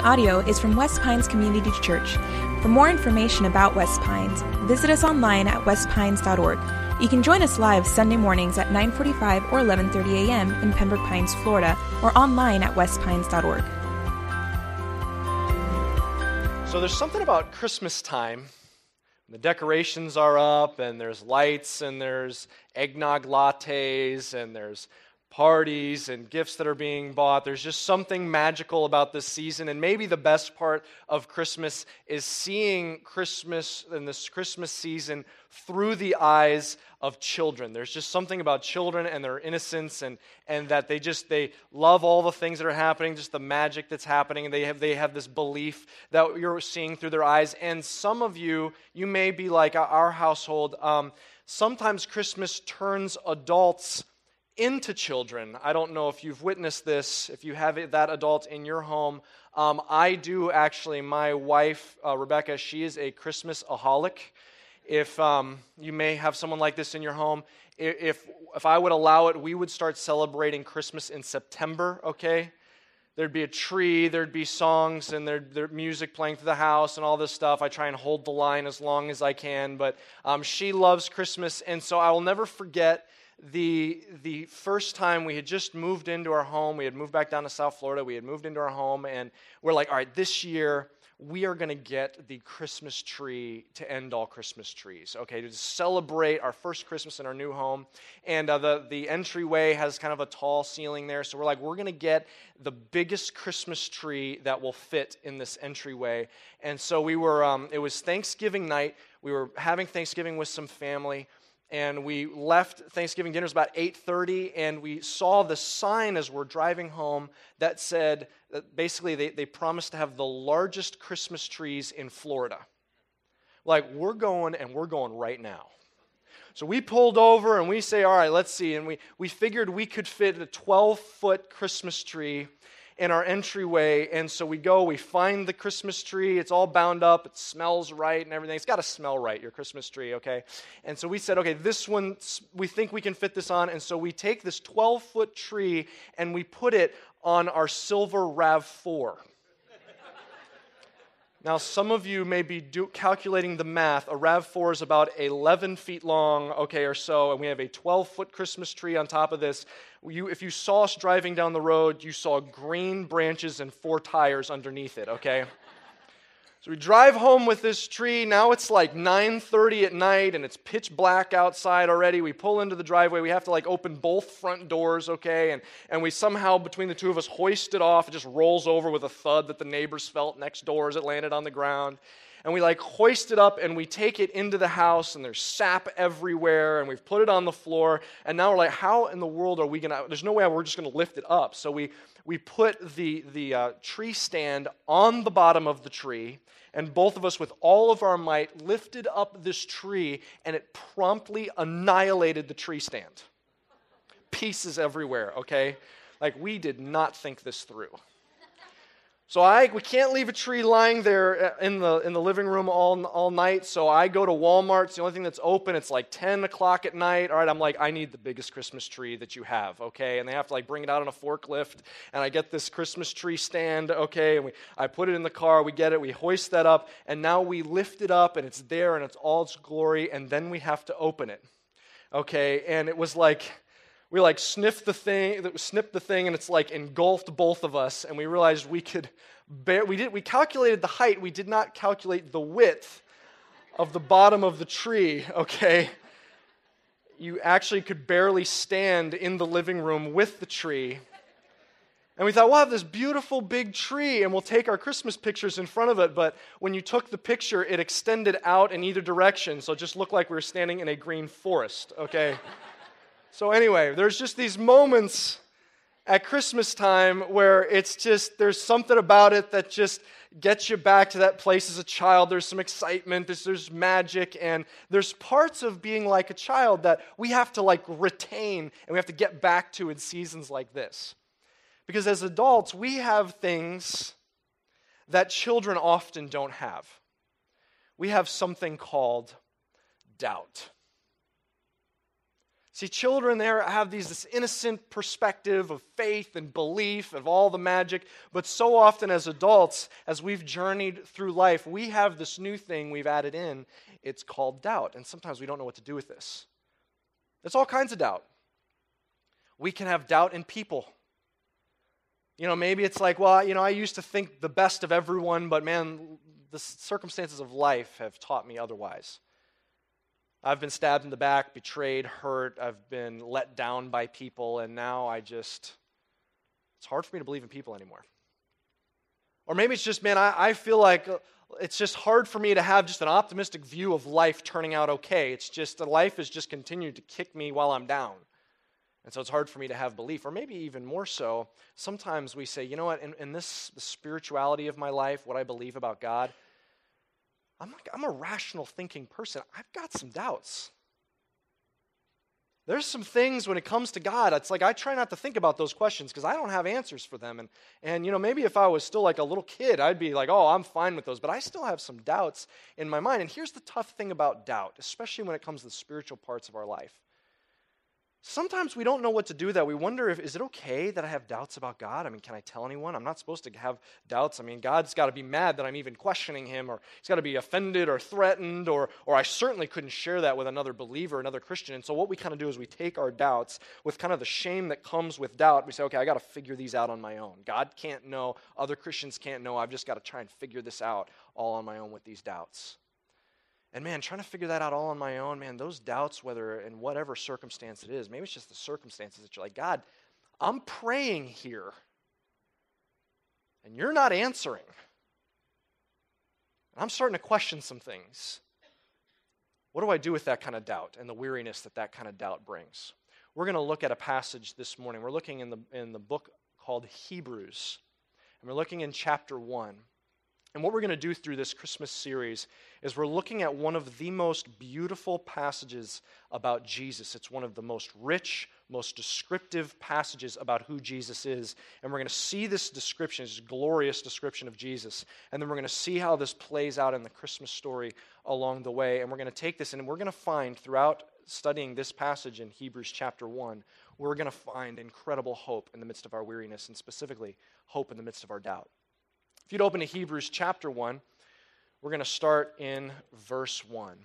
audio is from West Pines Community Church. For more information about West Pines, visit us online at westpines.org. You can join us live Sunday mornings at 9:45 or 11:30 a.m. in Pembroke Pines, Florida, or online at westpines.org. So there's something about Christmas time. The decorations are up, and there's lights, and there's eggnog lattes, and there's parties and gifts that are being bought. There's just something magical about this season. And maybe the best part of Christmas is seeing Christmas and this Christmas season through the eyes of children. There's just something about children and their innocence and, and that they just they love all the things that are happening, just the magic that's happening, and they have they have this belief that you're seeing through their eyes. And some of you, you may be like our household. Um, sometimes Christmas turns adults into children. I don't know if you've witnessed this, if you have that adult in your home. Um, I do actually. My wife, uh, Rebecca, she is a Christmas aholic. If um, you may have someone like this in your home, if, if I would allow it, we would start celebrating Christmas in September, okay? There'd be a tree, there'd be songs, and there'd, there'd music playing through the house and all this stuff. I try and hold the line as long as I can, but um, she loves Christmas, and so I will never forget the, the first time we had just moved into our home, we had moved back down to South Florida, we had moved into our home, and we're like, all right, this year we are going to get the Christmas tree to end all Christmas trees, okay, to celebrate our first Christmas in our new home. And uh, the, the entryway has kind of a tall ceiling there, so we're like, we're going to get the biggest Christmas tree that will fit in this entryway. And so we were, um, it was Thanksgiving night, we were having Thanksgiving with some family and we left thanksgiving dinner was about 8.30 and we saw the sign as we're driving home that said that basically they, they promised to have the largest christmas trees in florida. Like we're going and we're going right now. So we pulled over and we say all right let's see and we, we figured we could fit a 12 foot christmas tree in our entryway. And so we go, we find the Christmas tree. It's all bound up, it smells right and everything. It's got to smell right, your Christmas tree, okay? And so we said, okay, this one, we think we can fit this on. And so we take this 12 foot tree and we put it on our silver RAV4. Now, some of you may be do, calculating the math. A RAV4 is about 11 feet long, okay, or so, and we have a 12 foot Christmas tree on top of this. You, if you saw us driving down the road, you saw green branches and four tires underneath it, okay? So we drive home with this tree. Now it's like 9:30 at night and it's pitch black outside already. We pull into the driveway. We have to like open both front doors, okay? And and we somehow between the two of us hoist it off. It just rolls over with a thud that the neighbors felt next door as it landed on the ground. And we like hoist it up and we take it into the house and there's sap everywhere and we've put it on the floor. And now we're like, how in the world are we gonna? There's no way we're just gonna lift it up. So we we put the, the uh, tree stand on the bottom of the tree, and both of us, with all of our might, lifted up this tree, and it promptly annihilated the tree stand. Pieces everywhere, okay? Like, we did not think this through. So I we can't leave a tree lying there uh, in the in the living room all all night. So I go to Walmart. It's the only thing that's open. It's like 10 o'clock at night. All right, I'm like, I need the biggest Christmas tree that you have, okay? And they have to like bring it out on a forklift. And I get this Christmas tree stand, okay? And we I put it in the car. We get it. We hoist that up, and now we lift it up, and it's there, and it's all its glory. And then we have to open it, okay? And it was like we like sniffed the thing, snipped the thing, and it's like engulfed both of us. And we realized we could bear. We did. We calculated the height. We did not calculate the width of the bottom of the tree. Okay. You actually could barely stand in the living room with the tree. And we thought, we'll have this beautiful big tree and we'll take our Christmas pictures in front of it. But when you took the picture, it extended out in either direction. So it just looked like we were standing in a green forest, okay? So, anyway, there's just these moments at Christmas time where it's just, there's something about it that just gets you back to that place as a child. There's some excitement, there's, there's magic, and there's parts of being like a child that we have to like retain and we have to get back to in seasons like this. Because as adults, we have things that children often don't have. We have something called doubt. See, children there have these, this innocent perspective of faith and belief, of all the magic. But so often as adults, as we've journeyed through life, we have this new thing we've added in. It's called doubt. And sometimes we don't know what to do with this. There's all kinds of doubt. We can have doubt in people. You know, maybe it's like, well, you know, I used to think the best of everyone, but man, the circumstances of life have taught me otherwise. I've been stabbed in the back, betrayed, hurt. I've been let down by people, and now I just, it's hard for me to believe in people anymore. Or maybe it's just, man, I, I feel like uh, it's just hard for me to have just an optimistic view of life turning out okay. It's just life has just continued to kick me while I'm down. And so it's hard for me to have belief. Or maybe even more so, sometimes we say, you know what, in, in this spirituality of my life, what I believe about God, I'm, like, I'm a rational thinking person. I've got some doubts. There's some things when it comes to God, it's like I try not to think about those questions because I don't have answers for them. And, and, you know, maybe if I was still like a little kid, I'd be like, oh, I'm fine with those. But I still have some doubts in my mind. And here's the tough thing about doubt, especially when it comes to the spiritual parts of our life Sometimes we don't know what to do that. We wonder if, is it okay that I have doubts about God? I mean, can I tell anyone? I'm not supposed to have doubts. I mean, God's got to be mad that I'm even questioning him, or he's got to be offended or threatened, or, or I certainly couldn't share that with another believer, another Christian. And so what we kind of do is we take our doubts with kind of the shame that comes with doubt. We say, okay, I got to figure these out on my own. God can't know, other Christians can't know. I've just got to try and figure this out all on my own with these doubts. And man, trying to figure that out all on my own, man, those doubts, whether in whatever circumstance it is, maybe it's just the circumstances that you're like, God, I'm praying here, and you're not answering. And I'm starting to question some things. What do I do with that kind of doubt and the weariness that that kind of doubt brings? We're going to look at a passage this morning. We're looking in the, in the book called Hebrews, and we're looking in chapter 1. And what we're going to do through this Christmas series is we're looking at one of the most beautiful passages about Jesus. It's one of the most rich, most descriptive passages about who Jesus is. And we're going to see this description, this glorious description of Jesus. And then we're going to see how this plays out in the Christmas story along the way. And we're going to take this and we're going to find throughout studying this passage in Hebrews chapter 1, we're going to find incredible hope in the midst of our weariness, and specifically, hope in the midst of our doubt. If you'd open to Hebrews chapter 1, we're going to start in verse 1.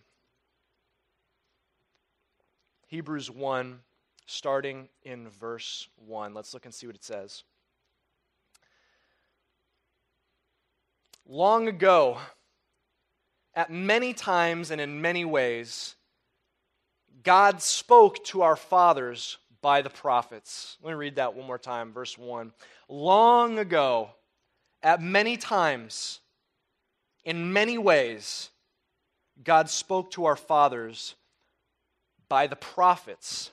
Hebrews 1, starting in verse 1. Let's look and see what it says. Long ago, at many times and in many ways, God spoke to our fathers by the prophets. Let me read that one more time, verse 1. Long ago, at many times, in many ways, God spoke to our fathers by the prophets.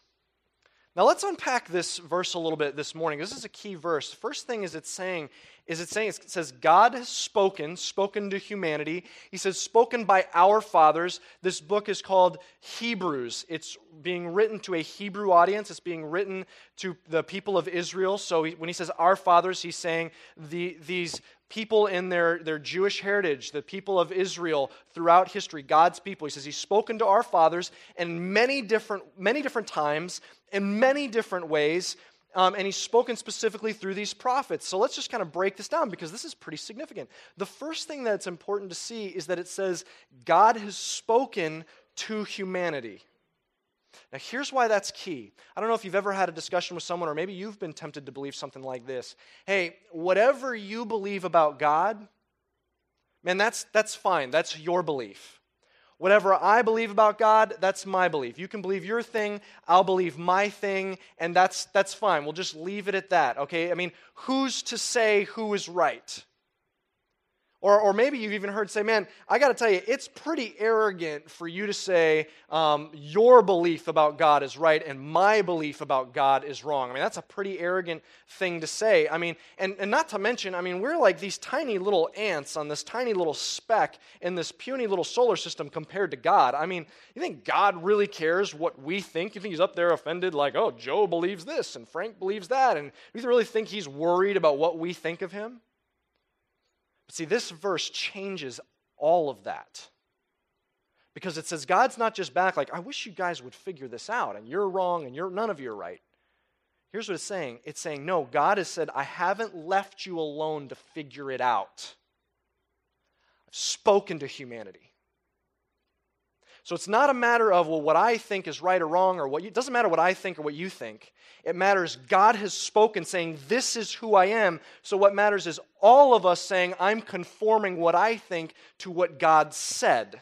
Now let's unpack this verse a little bit this morning. This is a key verse. First thing is it's saying is it saying it says God has spoken, spoken to humanity. He says spoken by our fathers. This book is called Hebrews. It's being written to a Hebrew audience. It's being written to the people of Israel. So when he says our fathers, he's saying the, these people in their, their Jewish heritage, the people of Israel throughout history, God's people. He says he's spoken to our fathers in many different, many different times, in many different ways, um, and he's spoken specifically through these prophets. So let's just kind of break this down because this is pretty significant. The first thing that's important to see is that it says God has spoken to humanity. Now, here's why that's key. I don't know if you've ever had a discussion with someone, or maybe you've been tempted to believe something like this. Hey, whatever you believe about God, man, that's, that's fine. That's your belief. Whatever I believe about God, that's my belief. You can believe your thing, I'll believe my thing, and that's, that's fine. We'll just leave it at that, okay? I mean, who's to say who is right? Or, or maybe you've even heard say, man, I got to tell you, it's pretty arrogant for you to say um, your belief about God is right and my belief about God is wrong. I mean, that's a pretty arrogant thing to say. I mean, and, and not to mention, I mean, we're like these tiny little ants on this tiny little speck in this puny little solar system compared to God. I mean, you think God really cares what we think? You think he's up there offended, like, oh, Joe believes this and Frank believes that? And do you really think he's worried about what we think of him? But see, this verse changes all of that. Because it says God's not just back like, I wish you guys would figure this out, and you're wrong, and you're none of you are right. Here's what it's saying it's saying, no, God has said, I haven't left you alone to figure it out. I've spoken to humanity. So it's not a matter of, well, what I think is right or wrong, or what you, it doesn't matter what I think or what you think. It matters God has spoken, saying, This is who I am. So what matters is all of us saying, I'm conforming what I think to what God said.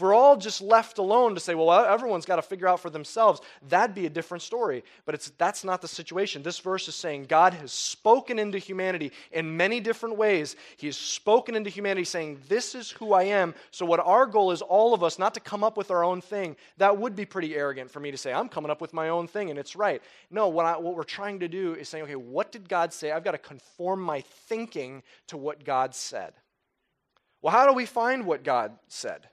If we're all just left alone to say, well, everyone's got to figure out for themselves, that'd be a different story. But it's, that's not the situation. This verse is saying God has spoken into humanity in many different ways. He has spoken into humanity saying, This is who I am. So, what our goal is, all of us, not to come up with our own thing. That would be pretty arrogant for me to say, I'm coming up with my own thing and it's right. No, what, I, what we're trying to do is saying, okay, what did God say? I've got to conform my thinking to what God said. Well, how do we find what God said?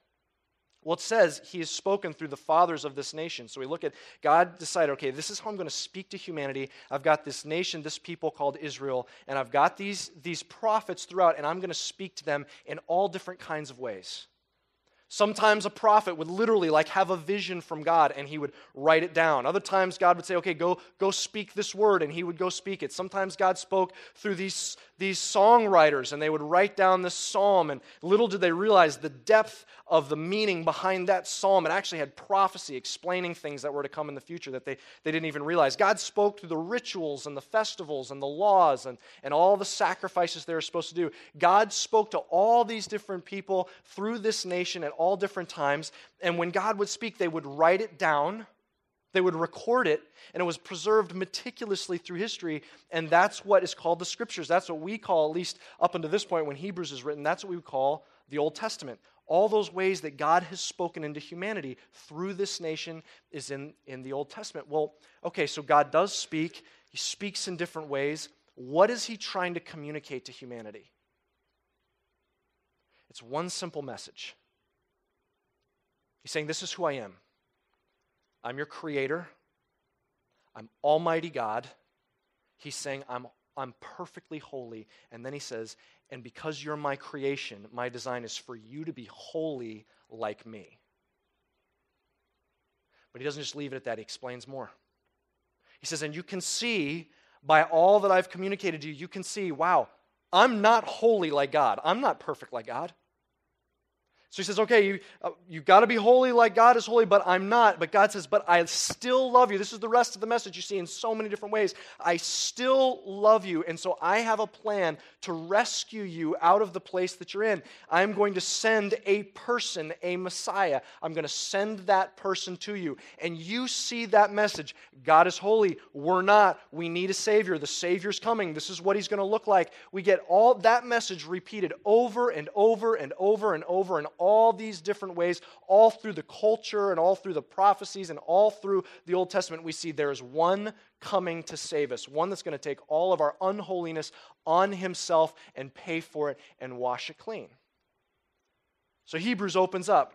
Well, it says he has spoken through the fathers of this nation. So we look at God decided, okay, this is how I'm going to speak to humanity. I've got this nation, this people called Israel, and I've got these, these prophets throughout, and I'm going to speak to them in all different kinds of ways. Sometimes a prophet would literally like have a vision from God and he would write it down. Other times God would say, "Okay, go go speak this word," and he would go speak it. Sometimes God spoke through these these songwriters and they would write down this psalm and little did they realize the depth of the meaning behind that psalm. It actually had prophecy explaining things that were to come in the future that they, they didn't even realize. God spoke through the rituals and the festivals and the laws and, and all the sacrifices they were supposed to do. God spoke to all these different people through this nation at all different times. And when God would speak, they would write it down. They would record it, and it was preserved meticulously through history, and that's what is called the scriptures. That's what we call, at least up until this point when Hebrews is written, that's what we would call the Old Testament all those ways that God has spoken into humanity through this nation is in, in the Old Testament. Well, okay, so God does speak, He speaks in different ways. What is He trying to communicate to humanity? It's one simple message. He's saying, This is who I am. I'm your creator. I'm Almighty God. He's saying, I'm, I'm perfectly holy. And then he says, and because you're my creation, my design is for you to be holy like me. But he doesn't just leave it at that, he explains more. He says, And you can see by all that I've communicated to you, you can see, wow, I'm not holy like God. I'm not perfect like God. So he says, okay, you, uh, you've got to be holy like God is holy, but I'm not. But God says, but I still love you. This is the rest of the message you see in so many different ways. I still love you. And so I have a plan to rescue you out of the place that you're in. I'm going to send a person, a Messiah. I'm going to send that person to you. And you see that message. God is holy. We're not. We need a Savior. The Savior's coming. This is what He's going to look like. We get all that message repeated over and over and over and over and all these different ways, all through the culture and all through the prophecies and all through the Old Testament, we see there is one coming to save us, one that's going to take all of our unholiness on himself and pay for it and wash it clean. So Hebrews opens up.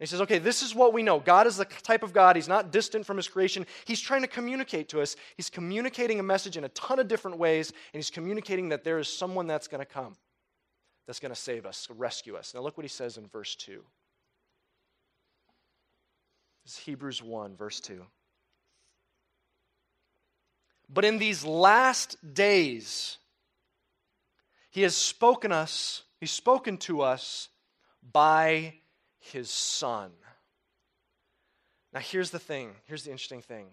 He says, okay, this is what we know. God is the type of God. He's not distant from his creation. He's trying to communicate to us. He's communicating a message in a ton of different ways, and he's communicating that there is someone that's going to come that's going to save us, rescue us. Now, look what he says in verse 2. This is Hebrews 1, verse 2. But in these last days, he has spoken us, he's spoken to us by his son. Now, here's the thing. Here's the interesting thing.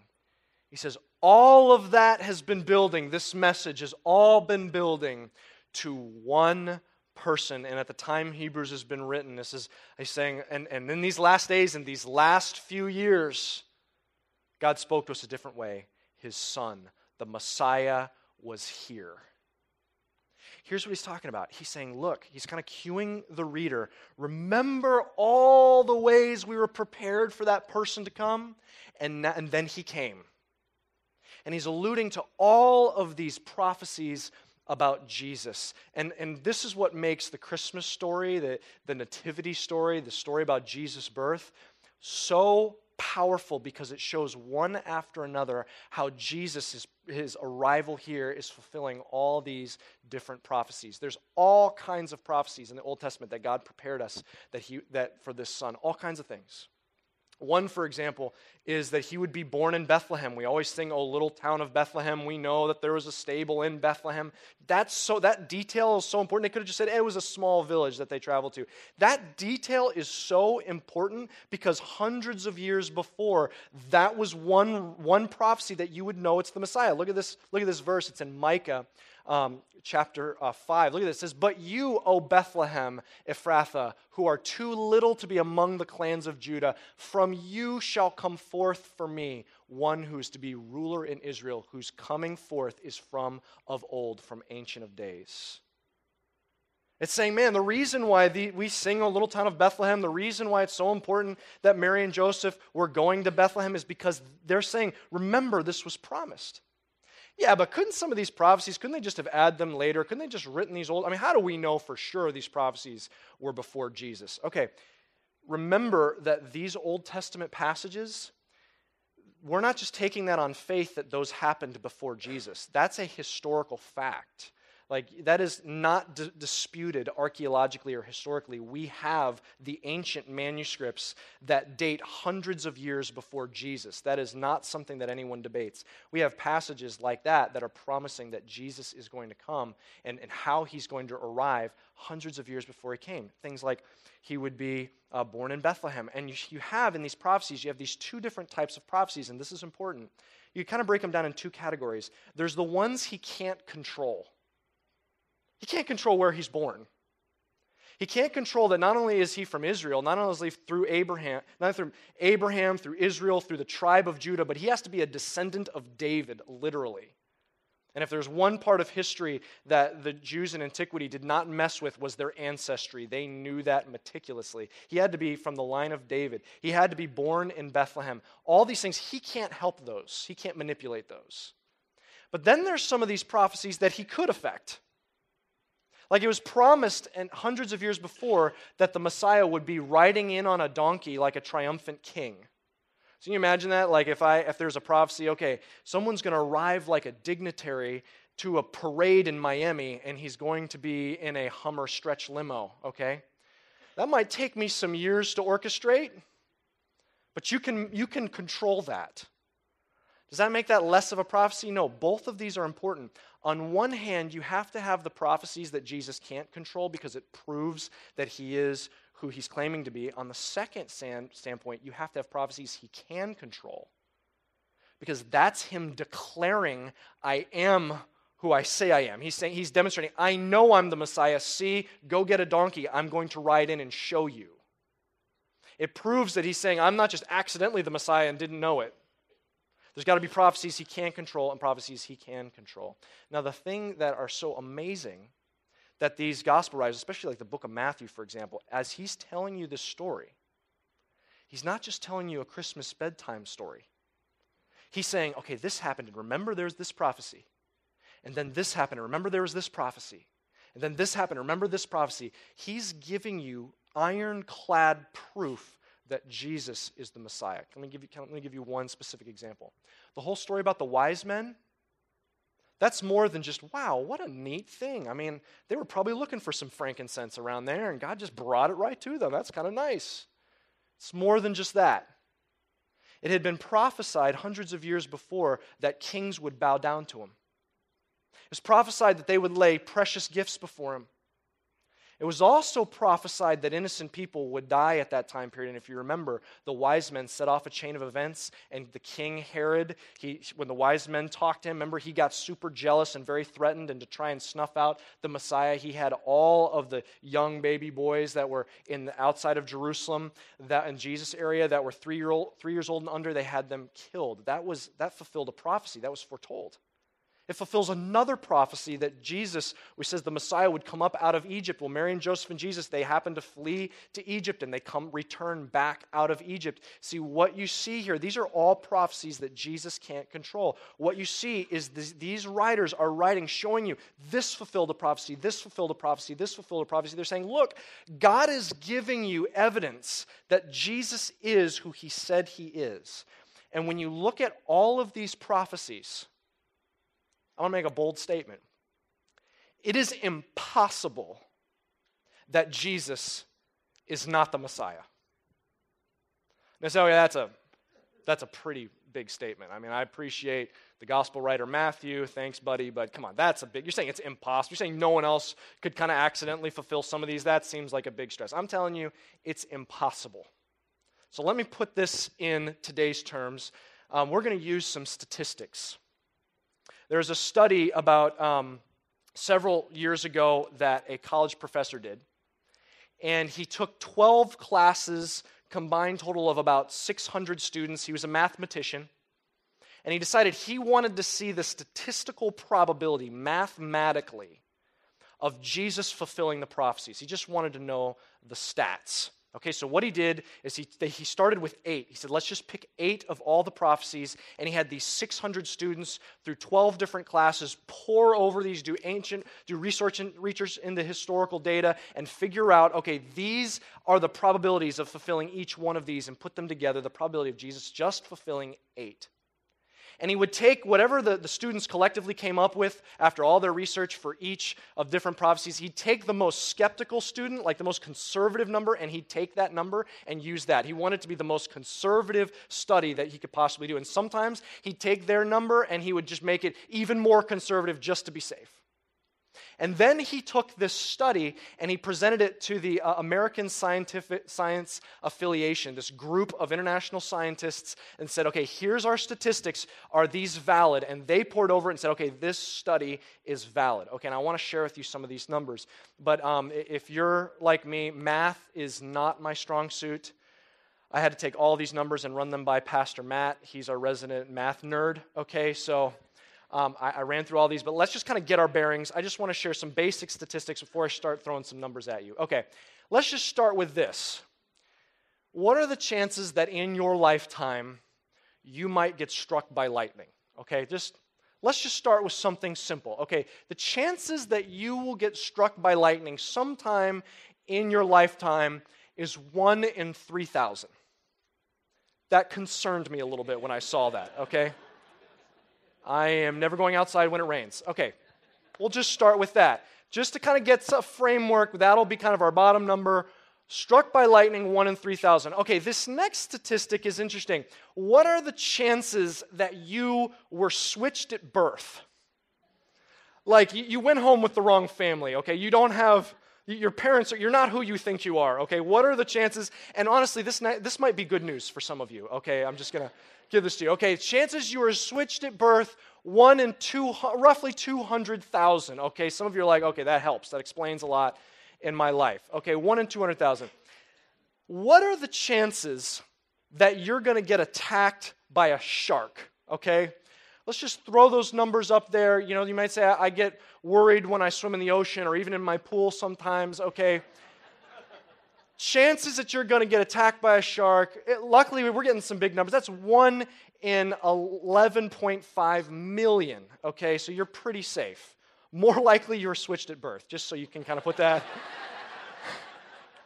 He says, All of that has been building, this message has all been building to one person. And at the time Hebrews has been written, this is, he's saying, and, and in these last days, in these last few years, God spoke to us a different way. His son, the Messiah, was here. Here's what he's talking about. He's saying, look, he's kind of cueing the reader. Remember all the ways we were prepared for that person to come? And, and then he came. And he's alluding to all of these prophecies about Jesus. And, and this is what makes the Christmas story, the, the nativity story, the story about Jesus' birth, so powerful because it shows one after another how Jesus, is, his arrival here, is fulfilling all these different prophecies. There's all kinds of prophecies in the Old Testament that God prepared us that he, that for this son, all kinds of things. One, for example, is that he would be born in Bethlehem. We always sing, "Oh, little town of Bethlehem." We know that there was a stable in Bethlehem. That's so that detail is so important. They could have just said it was a small village that they traveled to. That detail is so important because hundreds of years before, that was one one prophecy that you would know it's the Messiah. Look at this. Look at this verse. It's in Micah um, chapter uh, 5. Look at this. It says, But you, O Bethlehem, Ephrathah, who are too little to be among the clans of Judah, from you shall come forth for me one who is to be ruler in Israel, whose coming forth is from of old, from ancient of days. It's saying, man, the reason why the, we sing a little town of Bethlehem, the reason why it's so important that Mary and Joseph were going to Bethlehem is because they're saying, remember, this was promised. Yeah, but couldn't some of these prophecies, couldn't they just have added them later? Couldn't they just written these old? I mean, how do we know for sure these prophecies were before Jesus? Okay, remember that these Old Testament passages, we're not just taking that on faith that those happened before Jesus. That's a historical fact. Like, that is not d- disputed archaeologically or historically. We have the ancient manuscripts that date hundreds of years before Jesus. That is not something that anyone debates. We have passages like that that are promising that Jesus is going to come and, and how he's going to arrive hundreds of years before he came. Things like he would be uh, born in Bethlehem. And you, you have in these prophecies, you have these two different types of prophecies, and this is important. You kind of break them down in two categories. There's the ones he can't control. He can't control where he's born. He can't control that not only is he from Israel, not only is he through Abraham, not through Abraham, through Israel, through the tribe of Judah, but he has to be a descendant of David, literally. And if there's one part of history that the Jews in antiquity did not mess with was their ancestry. They knew that meticulously. He had to be from the line of David. He had to be born in Bethlehem. All these things, he can't help those. He can't manipulate those. But then there's some of these prophecies that he could affect. Like it was promised and hundreds of years before that the Messiah would be riding in on a donkey like a triumphant king. So can you imagine that? Like if I if there's a prophecy, okay, someone's going to arrive like a dignitary to a parade in Miami and he's going to be in a Hummer stretch limo, okay? That might take me some years to orchestrate, but you can you can control that. Does that make that less of a prophecy? No, both of these are important. On one hand, you have to have the prophecies that Jesus can't control because it proves that he is who he's claiming to be. On the second standpoint, you have to have prophecies he can control because that's him declaring, I am who I say I am. He's saying he's demonstrating, I know I'm the Messiah. See, go get a donkey. I'm going to ride in and show you. It proves that he's saying, I'm not just accidentally the Messiah and didn't know it. There's got to be prophecies he can't control and prophecies he can control. Now, the thing that are so amazing that these gospel writers, especially like the book of Matthew, for example, as he's telling you this story, he's not just telling you a Christmas bedtime story. He's saying, okay, this happened, and remember there's this prophecy. And then this happened, and remember there was this prophecy. And then this happened, and remember this prophecy. He's giving you ironclad proof that Jesus is the Messiah. Let me give you, let me give you one specific example. The whole story about the wise men, that's more than just, wow, what a neat thing. I mean, they were probably looking for some frankincense around there, and God just brought it right to them. That's kind of nice. It's more than just that. It had been prophesied hundreds of years before that kings would bow down to him. It was prophesied that they would lay precious gifts before him. It was also prophesied that innocent people would die at that time period. And if you remember, the wise men set off a chain of events, and the king Herod, he, when the wise men talked to him, remember, he got super jealous and very threatened. And to try and snuff out the Messiah, he had all of the young baby boys that were in the outside of Jerusalem, that in Jesus area, that were three, year old, three years old and under, they had them killed. That, was, that fulfilled a prophecy, that was foretold. It fulfills another prophecy that Jesus, which says the Messiah would come up out of Egypt. Well, Mary and Joseph and Jesus, they happen to flee to Egypt and they come return back out of Egypt. See, what you see here, these are all prophecies that Jesus can't control. What you see is this, these writers are writing, showing you this fulfilled a prophecy, this fulfilled a prophecy, this fulfilled a prophecy. They're saying, look, God is giving you evidence that Jesus is who he said he is. And when you look at all of these prophecies, I want to make a bold statement. It is impossible that Jesus is not the Messiah. Now, so yeah, that's a, that's a pretty big statement. I mean, I appreciate the gospel writer Matthew. Thanks, buddy. But come on, that's a big. You're saying it's impossible. You're saying no one else could kind of accidentally fulfill some of these. That seems like a big stress. I'm telling you, it's impossible. So let me put this in today's terms. Um, we're going to use some statistics. There's a study about um, several years ago that a college professor did, and he took 12 classes, combined total of about 600 students. He was a mathematician, and he decided he wanted to see the statistical probability mathematically of Jesus fulfilling the prophecies. He just wanted to know the stats. Okay, so what he did is he, he started with eight. He said, let's just pick eight of all the prophecies. And he had these 600 students through 12 different classes pour over these, do ancient, do research, and, research in the historical data, and figure out, okay, these are the probabilities of fulfilling each one of these and put them together, the probability of Jesus just fulfilling eight. And he would take whatever the, the students collectively came up with after all their research for each of different prophecies. He'd take the most skeptical student, like the most conservative number, and he'd take that number and use that. He wanted to be the most conservative study that he could possibly do. And sometimes he'd take their number and he would just make it even more conservative just to be safe. And then he took this study and he presented it to the uh, American Scientific Science Affiliation, this group of international scientists, and said, okay, here's our statistics. Are these valid? And they poured over it and said, okay, this study is valid. Okay, and I want to share with you some of these numbers. But um, if you're like me, math is not my strong suit. I had to take all these numbers and run them by Pastor Matt. He's our resident math nerd. Okay, so um, I, I, ran through all these, but let's just kind of get our bearings. I just want to share some basic statistics before I start throwing some numbers at you. Okay, let's just start with this. What are the chances that in your lifetime you might get struck by lightning? Okay, just let's just start with something simple. Okay, the chances that you will get struck by lightning sometime in your lifetime is 1 in 3,000. That concerned me a little bit when I saw that, okay? I am never going outside when it rains. Okay, we'll just start with that. Just to kind of get a framework, that'll be kind of our bottom number. Struck by lightning, 1 in 3,000. Okay, this next statistic is interesting. What are the chances that you were switched at birth? Like, you went home with the wrong family, okay? You don't have your parents are, you're not who you think you are, okay? What are the chances? And honestly, this, this might be good news for some of you, okay? I'm just going to give this to you. Okay, chances you were switched at birth, one in two, roughly 200,000. Okay, some of you are like, okay, that helps. That explains a lot in my life. Okay, one in 200,000. What are the chances that you're going to get attacked by a shark? Okay, let's just throw those numbers up there. You know, you might say, I get worried when I swim in the ocean or even in my pool sometimes. Okay chances that you're going to get attacked by a shark, it, luckily we're getting some big numbers. That's 1 in 11.5 million. Okay, so you're pretty safe. More likely you're switched at birth, just so you can kind of put that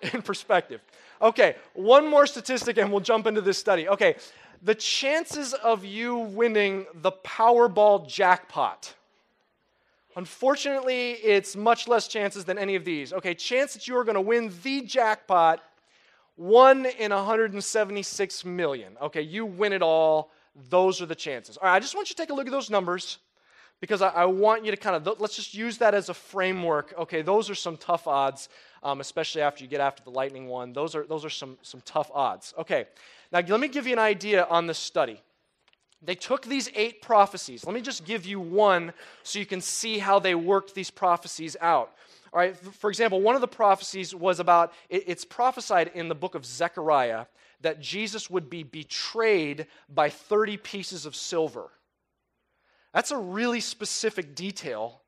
in perspective. Okay, one more statistic and we'll jump into this study. Okay, the chances of you winning the Powerball jackpot Unfortunately, it's much less chances than any of these. Okay, chance that you are going to win the jackpot, one in 176 million. Okay, you win it all. Those are the chances. All right, I just want you to take a look at those numbers because I, I want you to kind of, let's just use that as a framework. Okay, those are some tough odds, um, especially after you get after the lightning one. Those are, those are some, some tough odds. Okay, now let me give you an idea on this study. They took these eight prophecies. Let me just give you one so you can see how they worked these prophecies out. All right, for example, one of the prophecies was about it's prophesied in the book of Zechariah that Jesus would be betrayed by 30 pieces of silver. That's a really specific detail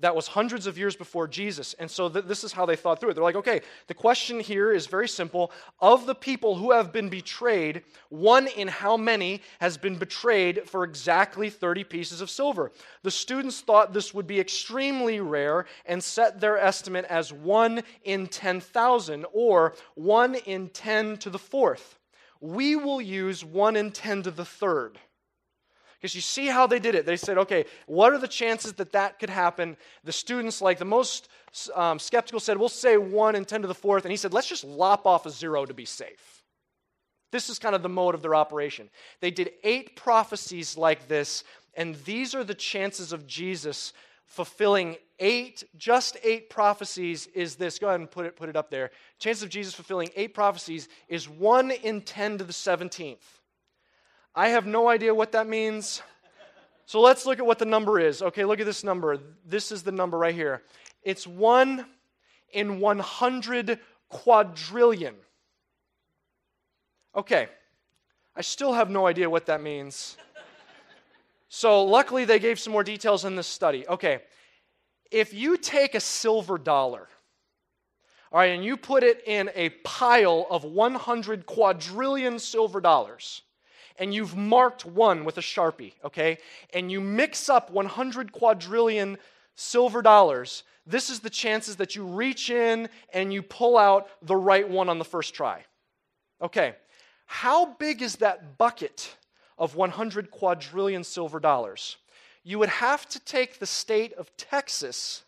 that was hundreds of years before Jesus. And so th- this is how they thought through it. They're like, okay, the question here is very simple. Of the people who have been betrayed, one in how many has been betrayed for exactly 30 pieces of silver? The students thought this would be extremely rare and set their estimate as 1 in 10,000 or 1 in 10 to the fourth. We will use 1 in 10 to the third. Because you see how they did it. They said, okay, what are the chances that that could happen? The students, like the most um, skeptical, said, we'll say 1 and 10 to the fourth. And he said, let's just lop off a zero to be safe. This is kind of the mode of their operation. They did eight prophecies like this, and these are the chances of Jesus fulfilling eight, just eight prophecies is this. Go ahead and put it, put it up there. Chances of Jesus fulfilling eight prophecies is 1 in 10 to the 17th. I have no idea what that means. So let's look at what the number is. Okay, look at this number. This is the number right here. It's 1 in 100 quadrillion. Okay, I still have no idea what that means. So luckily, they gave some more details in this study. Okay, if you take a silver dollar, all right, and you put it in a pile of 100 quadrillion silver dollars, and you've marked one with a sharpie, okay, and you mix up 100 quadrillion silver dollars, this is the chances that you reach in and you pull out the right one on the first try. Okay, how big is that bucket of 100 quadrillion silver dollars? You would have to take the state of Texas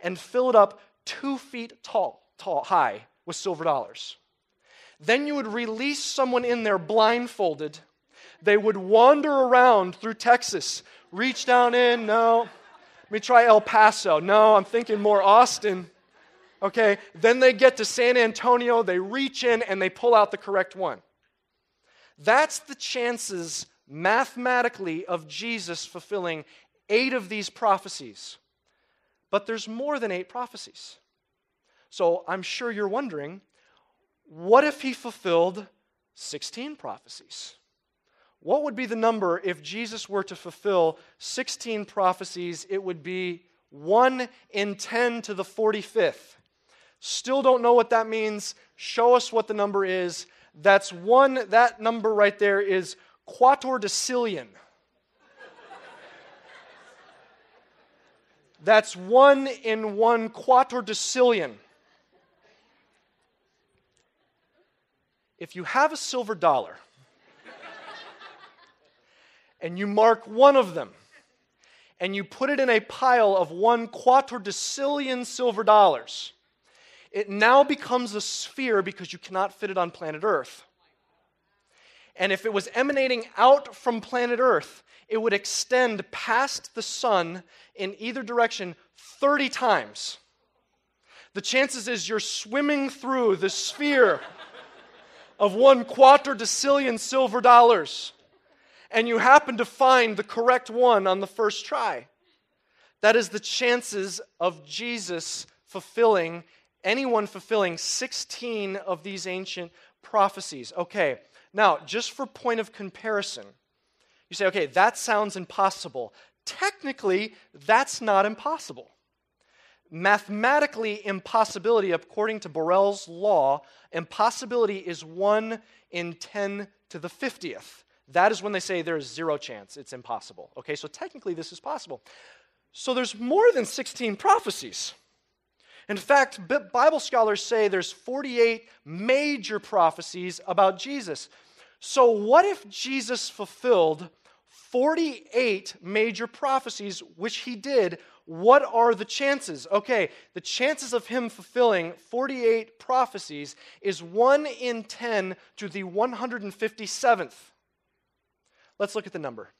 and fill it up two feet tall, tall high with silver dollars. Then you would release someone in there blindfolded they would wander around through Texas, reach down in, no. Let me try El Paso. No, I'm thinking more Austin. Okay, then they get to San Antonio, they reach in and they pull out the correct one. That's the chances mathematically of Jesus fulfilling eight of these prophecies. But there's more than eight prophecies. So I'm sure you're wondering what if he fulfilled 16 prophecies? What would be the number if Jesus were to fulfill 16 prophecies? It would be 1 in 10 to the 45th. Still don't know what that means. Show us what the number is. That's one, that number right there is quattuordecillion. That's one in one quattuordecillion. If you have a silver dollar, and you mark one of them and you put it in a pile of one quattuordecillion silver dollars, it now becomes a sphere because you cannot fit it on planet Earth. And if it was emanating out from planet Earth, it would extend past the sun in either direction 30 times. The chances is you're swimming through the sphere of one quattuordecillion silver dollars and you happen to find the correct one on the first try. That is the chances of Jesus fulfilling, anyone fulfilling 16 of these ancient prophecies. Okay, now, just for point of comparison, you say, okay, that sounds impossible. Technically, that's not impossible. Mathematically, impossibility, according to Borel's law, impossibility is 1 in 10 to the 50th. That is when they say there's zero chance, it's impossible. Okay, so technically this is possible. So there's more than 16 prophecies. In fact, Bible scholars say there's 48 major prophecies about Jesus. So what if Jesus fulfilled 48 major prophecies, which he did? What are the chances? Okay, the chances of him fulfilling 48 prophecies is 1 in 10 to the 157th. Let's look at the number.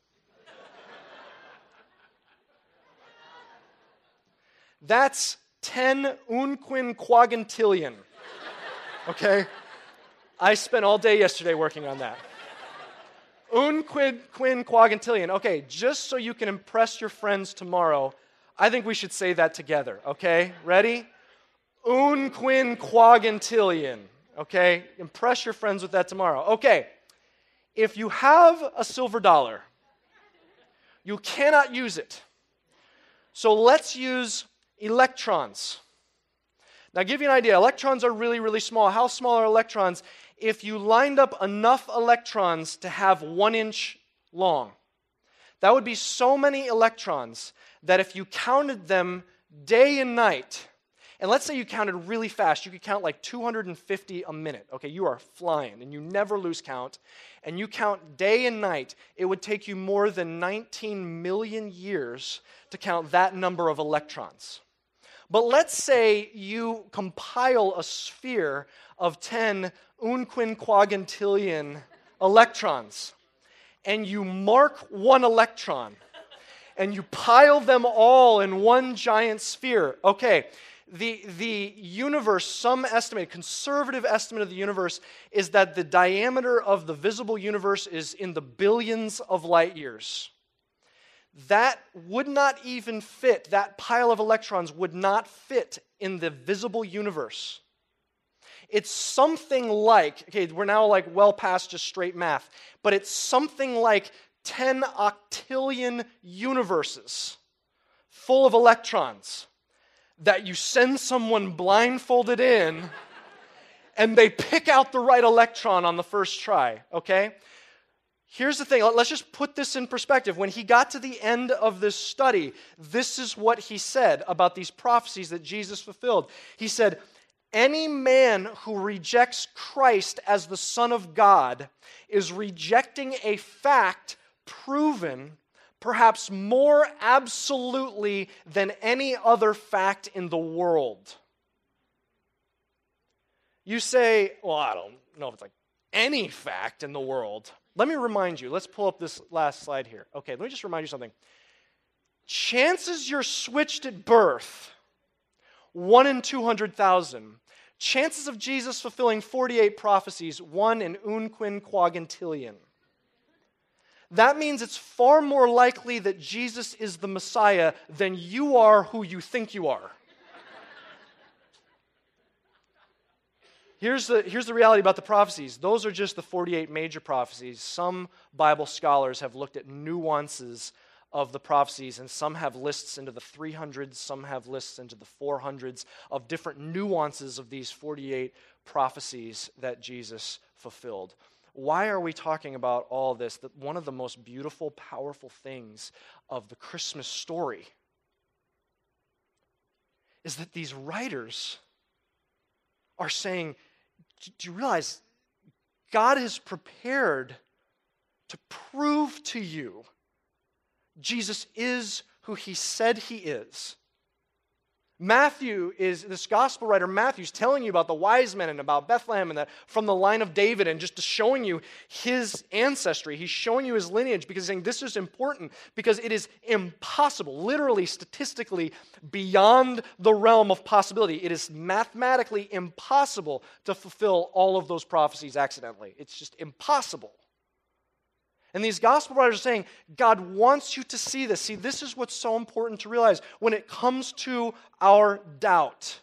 That's 10 unquinquagintillion. Okay? I spent all day yesterday working on that. Unquinquagintillion. Okay, just so you can impress your friends tomorrow, I think we should say that together. Okay? Ready? Unquinquagintillion. Okay? Impress your friends with that tomorrow. Okay if you have a silver dollar, You cannot use it. So let's use electrons. Now, give you an idea, electrons are really, really small. How small are electrons? If you lined up enough electrons to have one inch long, that would be so many electrons that if you counted them day and night, and let's say you counted really fast, you could count like 250 a minute. Okay, you are flying and you never lose count. And you count day and night, it would take you more than 19 million years to count that number of electrons. But let's say you compile a sphere of 10 unquinquagintillion electrons and you mark one electron and you pile them all in one giant sphere. Okay, the, the universe, some estimate, conservative estimate of the universe, is that the diameter of the visible universe is in the billions of light years. That would not even fit, that pile of electrons would not fit in the visible universe. It's something like, okay, we're now like well past just straight math, but it's something like 10 octillion universes full of electrons that you send someone blindfolded in and they pick out the right electron on the first try, okay? Here's the thing, let's just put this in perspective. When he got to the end of this study, this is what he said about these prophecies that Jesus fulfilled. He said, Any man who rejects Christ as the Son of God is rejecting a fact proven perhaps more absolutely than any other fact in the world. You say, well, I don't know if it's like any fact in the world. Let me remind you, let's pull up this last slide here. Okay, let me just remind you something. Chances you're switched at birth, 1 in 200,000. Chances of Jesus fulfilling 48 prophecies, 1 in unquinquagintillion that means it's far more likely that Jesus is the Messiah than you are who you think you are. Here's the, here's the reality about the prophecies. Those are just the 48 major prophecies. Some Bible scholars have looked at nuances of the prophecies, and some have lists into the 300s, some have lists into the 400s of different nuances of these 48 prophecies that Jesus fulfilled why are we talking about all this? That one of the most beautiful, powerful things of the Christmas story is that these writers are saying, Do you realize God is prepared to prove to you Jesus is who he said he is? Matthew is this gospel writer Matthew's telling you about the wise men and about Bethlehem and that from the line of David and just showing you his ancestry. He's showing you his lineage because he's saying this is important because it is impossible, literally statistically beyond the realm of possibility. It is mathematically impossible to fulfill all of those prophecies accidentally. It's just impossible. And these gospel writers are saying, God wants you to see this. See, this is what's so important to realize when it comes to our doubt.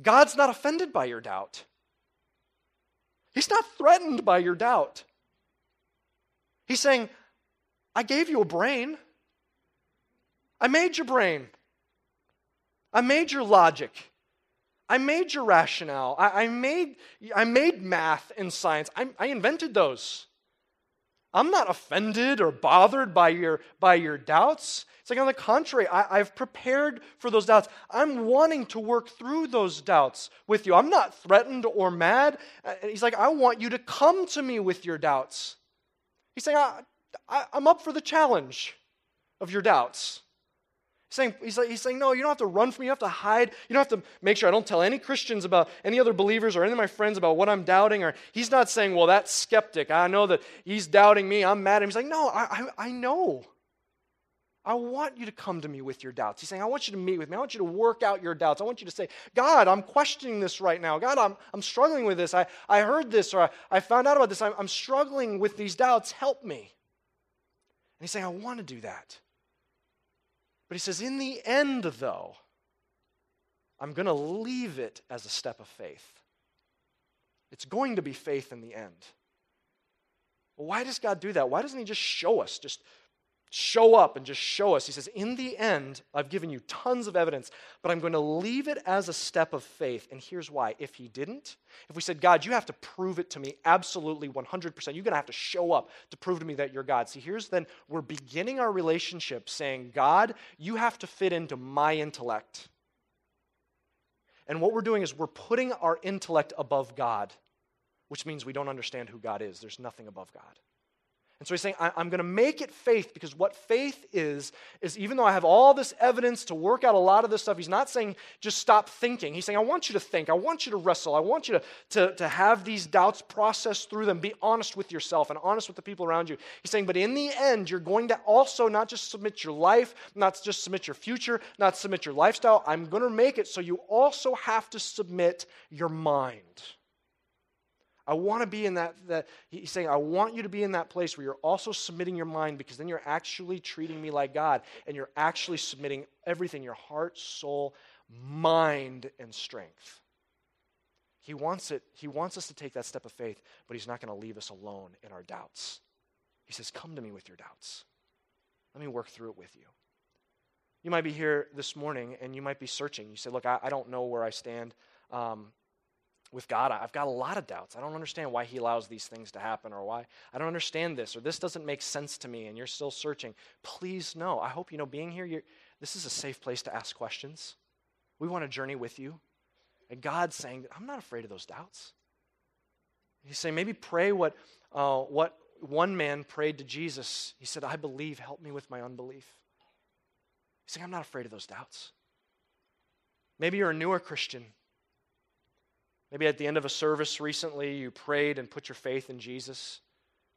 God's not offended by your doubt, He's not threatened by your doubt. He's saying, I gave you a brain. I made your brain. I made your logic. I made your rationale. I, I made, I made math and science. I, I invented those. I'm not offended or bothered by your, by your doubts. It's like, on the contrary, I, I've prepared for those doubts. I'm wanting to work through those doubts with you. I'm not threatened or mad. Uh, he's like, I want you to come to me with your doubts. He's saying, I, I, I'm up for the challenge of your doubts. He's saying, he's, like, he's saying, no, you don't have to run from me. You don't have to hide. You don't have to make sure I don't tell any Christians about any other believers or any of my friends about what I'm doubting. Or he's not saying, well, that skeptic. I know that he's doubting me. I'm mad at him. He's like, no, I, I, I know. I want you to come to me with your doubts. He's saying, I want you to meet with me. I want you to work out your doubts. I want you to say, God, I'm questioning this right now. God, I'm, I'm struggling with this. I, I heard this or I, I found out about this. I'm, I'm struggling with these doubts. Help me. And he's saying, I want to do that. But he says, in the end, though, I'm going to leave it as a step of faith. It's going to be faith in the end. Well, why does God do that? Why doesn't He just show us? Just show up and just show us. He says, In the end, I've given you tons of evidence, but I'm going to leave it as a step of faith. And here's why. If he didn't, if we said, God, you have to prove it to me absolutely 100%, you're going to have to show up to prove to me that you're God. See, here's then we're beginning our relationship saying, God, you have to fit into my intellect. And what we're doing is we're putting our intellect above God, which means we don't understand who God is. There's nothing above God. And so he's saying, I'm going to make it faith because what faith is, is even though I have all this evidence to work out a lot of this stuff, he's not saying just stop thinking. He's saying, I want you to think. I want you to wrestle. I want you to, to, to have these doubts, process through them, be honest with yourself and honest with the people around you. He's saying, but in the end, you're going to also not just submit your life, not just submit your future, not submit your lifestyle. I'm going to make it so you also have to submit your mind. I want to be in that, that, he's saying, I want you to be in that place where you're also submitting your mind because then you're actually treating me like God and you're actually submitting everything your heart, soul, mind, and strength. He wants it, he wants us to take that step of faith, but he's not going to leave us alone in our doubts. He says, Come to me with your doubts. Let me work through it with you. You might be here this morning and you might be searching. You say, Look, I, I don't know where I stand. Um, with God, I've got a lot of doubts. I don't understand why He allows these things to happen or why I don't understand this or this doesn't make sense to me and you're still searching. Please know. I hope you know being here, this is a safe place to ask questions. We want to journey with you. And God's saying, that I'm not afraid of those doubts. He's saying, maybe pray what, uh, what one man prayed to Jesus. He said, I believe, help me with my unbelief. He's saying, I'm not afraid of those doubts. Maybe you're a newer Christian Maybe at the end of a service recently, you prayed and put your faith in Jesus.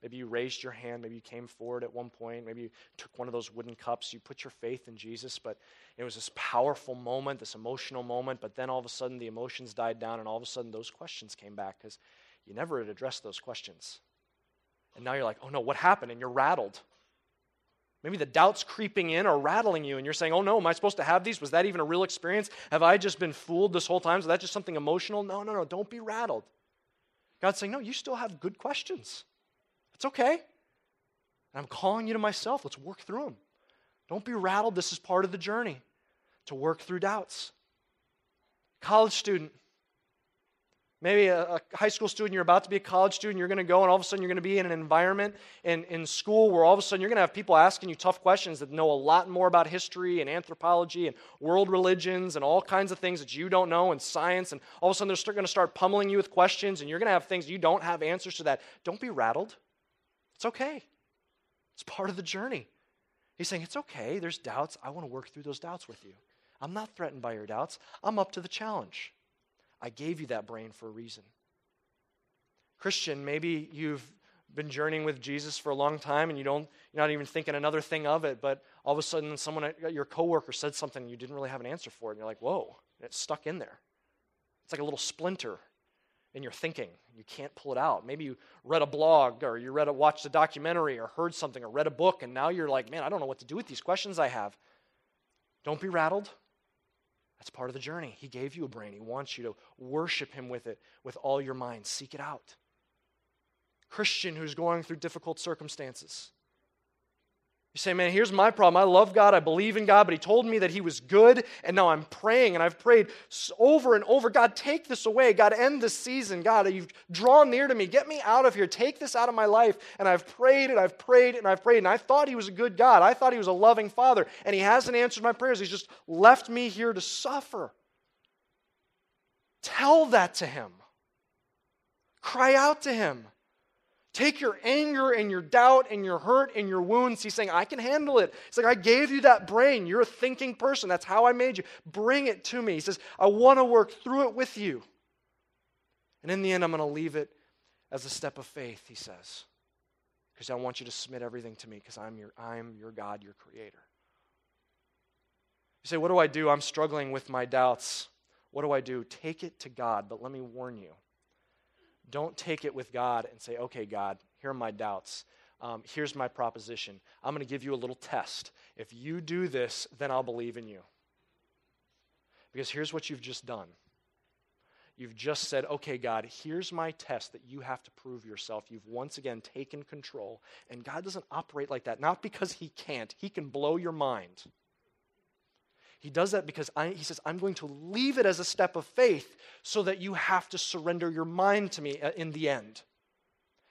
Maybe you raised your hand. Maybe you came forward at one point. Maybe you took one of those wooden cups. You put your faith in Jesus, but it was this powerful moment, this emotional moment. But then all of a sudden, the emotions died down, and all of a sudden, those questions came back because you never had addressed those questions. And now you're like, oh no, what happened? And you're rattled. Maybe the doubts creeping in are rattling you, and you're saying, Oh no, am I supposed to have these? Was that even a real experience? Have I just been fooled this whole time? Is that just something emotional? No, no, no, don't be rattled. God's saying, No, you still have good questions. It's okay. And I'm calling you to myself. Let's work through them. Don't be rattled. This is part of the journey to work through doubts. College student, Maybe a, a, high school student, you're about to be a college student, you're going to go, and all of a sudden you're going to be in an environment in, in school where all of a sudden you're going to have people asking you tough questions that know a lot more about history and anthropology and world religions and all kinds of things that you don't know and science. And all of a sudden they're going to start pummeling you with questions, and you're going to have things you don't have answers to that. Don't be rattled. It's okay, it's part of the journey. He's saying, It's okay, there's doubts. I want to work through those doubts with you. I'm not threatened by your doubts, I'm up to the challenge. I gave you that brain for a reason. Christian, maybe you've been journeying with Jesus for a long time and you don't you're not even thinking another thing of it, but all of a sudden someone your coworker said something and you didn't really have an answer for it and you're like, "Whoa, it's stuck in there." It's like a little splinter in your thinking. You can't pull it out. Maybe you read a blog or you read a watched a documentary or heard something or read a book and now you're like, "Man, I don't know what to do with these questions I have." Don't be rattled. That's part of the journey. He gave you a brain. He wants you to worship Him with it, with all your mind. Seek it out. Christian who's going through difficult circumstances. You say, man, here's my problem. I love God. I believe in God, but He told me that He was good, and now I'm praying, and I've prayed over and over God, take this away. God, end this season. God, you've drawn near to me. Get me out of here. Take this out of my life. And I've prayed, and I've prayed, and I've prayed, and I thought He was a good God. I thought He was a loving Father, and He hasn't answered my prayers. He's just left me here to suffer. Tell that to Him. Cry out to Him. Take your anger and your doubt and your hurt and your wounds. He's saying, I can handle it. He's like, I gave you that brain. You're a thinking person. That's how I made you. Bring it to me. He says, I want to work through it with you. And in the end, I'm going to leave it as a step of faith, he says. Because I want you to submit everything to me because I'm your, I'm your God, your creator. You say, What do I do? I'm struggling with my doubts. What do I do? Take it to God, but let me warn you don't take it with God and say, okay, God, here are my doubts. Um, here's my proposition. I'm going to give you a little test. If you do this, then I'll believe in you. Because here's what you've just done You've just said, okay, God, here's my test that you have to prove yourself. You've once again taken control. And God doesn't operate like that, not because He can't, He can blow your mind. He does that because I, He says, I'm going to leave it as a step of faith so that you have to surrender your mind to me uh, in the end.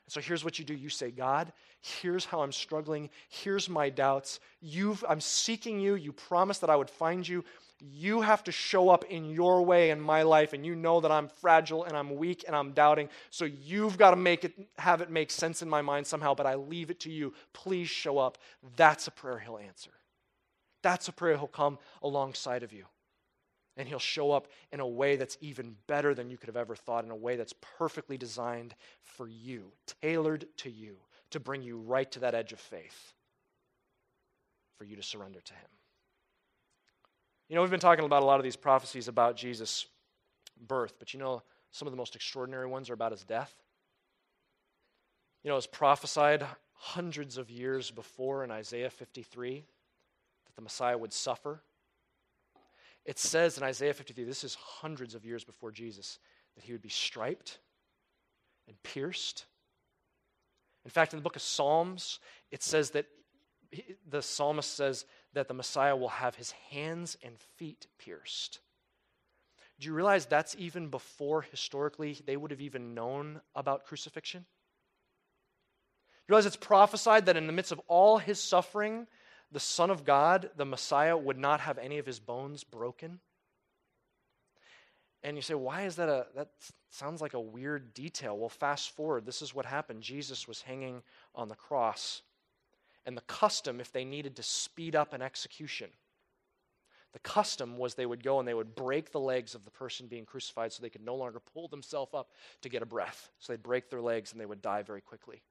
So here's what you do. You say, God, here's how I'm struggling. Here's my doubts. You've, I'm seeking you. You promised that I would find you. You have to show up in your way in my life, and you know that I'm fragile and I'm weak and I'm doubting. So you've got to make it, have it make sense in my mind somehow, but I leave it to you. Please show up. That's a prayer he'll answer. That's a prayer he'll come alongside of you. And he'll show up in a way that's even better than you could have ever thought, in a way that's perfectly designed for you, tailored to you, to bring you right to that edge of faith, for you to surrender to him. You know, we've been talking about a lot of these prophecies about Jesus' birth, but you know, some of the most extraordinary ones are about his death. You know, it's prophesied hundreds of years before in Isaiah 53 that the Messiah would suffer. It says in Isaiah 53, this is hundreds of years before Jesus, that he would be striped and pierced. In fact, in the book of Psalms, it says that the psalmist says that the Messiah will have his hands and feet pierced. Do you realize that's even before historically they would have even known about crucifixion? You realize it's prophesied that in the midst of all his suffering, the Son of God, the Messiah, would not have any of his bones broken? And you say, why is that a, that sounds like a weird detail. Well, fast forward, this is what happened. Jesus was hanging on the cross and the custom, if they needed to speed up an execution, the custom was they would go and they would break the legs of the person being crucified so they could no longer pull themselves up to get a breath. So they'd break their legs and they would die very quickly.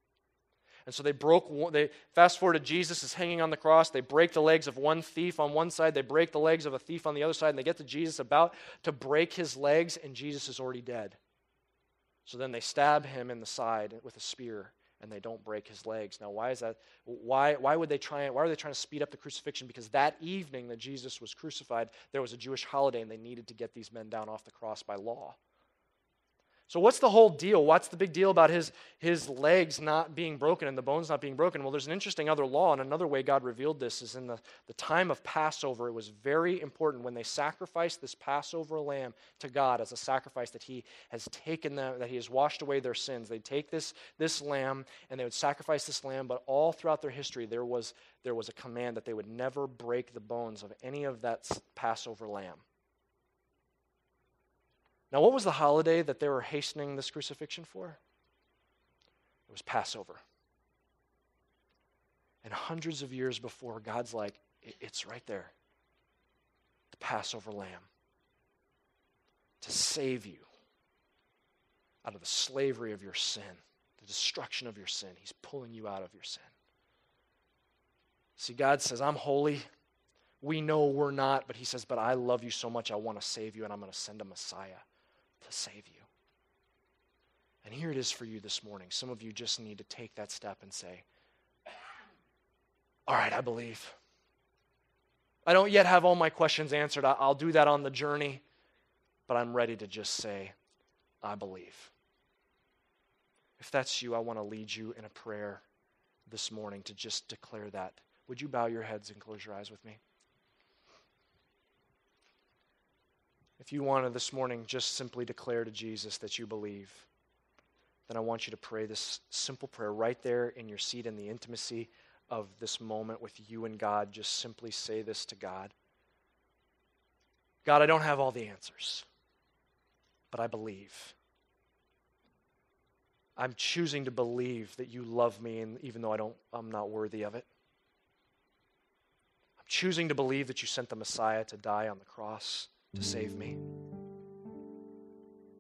And so they broke, they fast forward to Jesus is hanging on the cross. They break the legs of one thief on one side, they break the legs of a thief on the other side, and they get to Jesus about to break his legs, and Jesus is already dead. So then they stab him in the side with a spear and they don't break his legs. Now, why is that? Why, why would they try? Why are they trying to speed up the crucifixion? Because that evening that Jesus was crucified, there was a Jewish holiday, and they needed to get these men down off the cross by law. So, what's the whole deal? What's the big deal about his, his legs not being broken and the bones not being broken? Well, there's an interesting other law, and another way God revealed this is in the, the time of Passover. It was very important when they sacrificed this Passover lamb to God as a sacrifice that He has taken them, that He has washed away their sins. They'd take this, this lamb and they would sacrifice this lamb, but all throughout their history, there was, there was a command that they would never break the bones of any of that Passover lamb. Now, what was the holiday that they were hastening this crucifixion for? It was Passover. And hundreds of years before, God's like, it's right there the Passover lamb to save you out of the slavery of your sin, the destruction of your sin. He's pulling you out of your sin. See, God says, I'm holy. We know we're not, but He says, But I love you so much, I want to save you, and I'm going to send a Messiah to save you. And here it is for you this morning. Some of you just need to take that step and say, All right, I believe. I don't yet have all my questions answered. I'll do that on the journey, but I'm ready to just say, I believe. If that's you, I want to lead you in a prayer this morning to just declare that. Would you bow your heads and close your eyes with me? If you want to this morning just simply declare to Jesus that you believe, then I want you to pray this simple prayer right there in your seat in the intimacy of this moment with you and God. Just simply say this to God God, I don't have all the answers, but I believe. I'm choosing to believe that you love me, and even though I don't, I'm not worthy of it. I'm choosing to believe that you sent the Messiah to die on the cross to save me.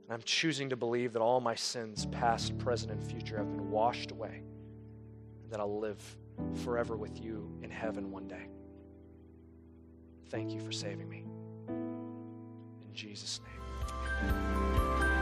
And I'm choosing to believe that all my sins, past, present, and future, have been washed away, and that I'll live forever with you in heaven one day. Thank you for saving me. In Jesus' name.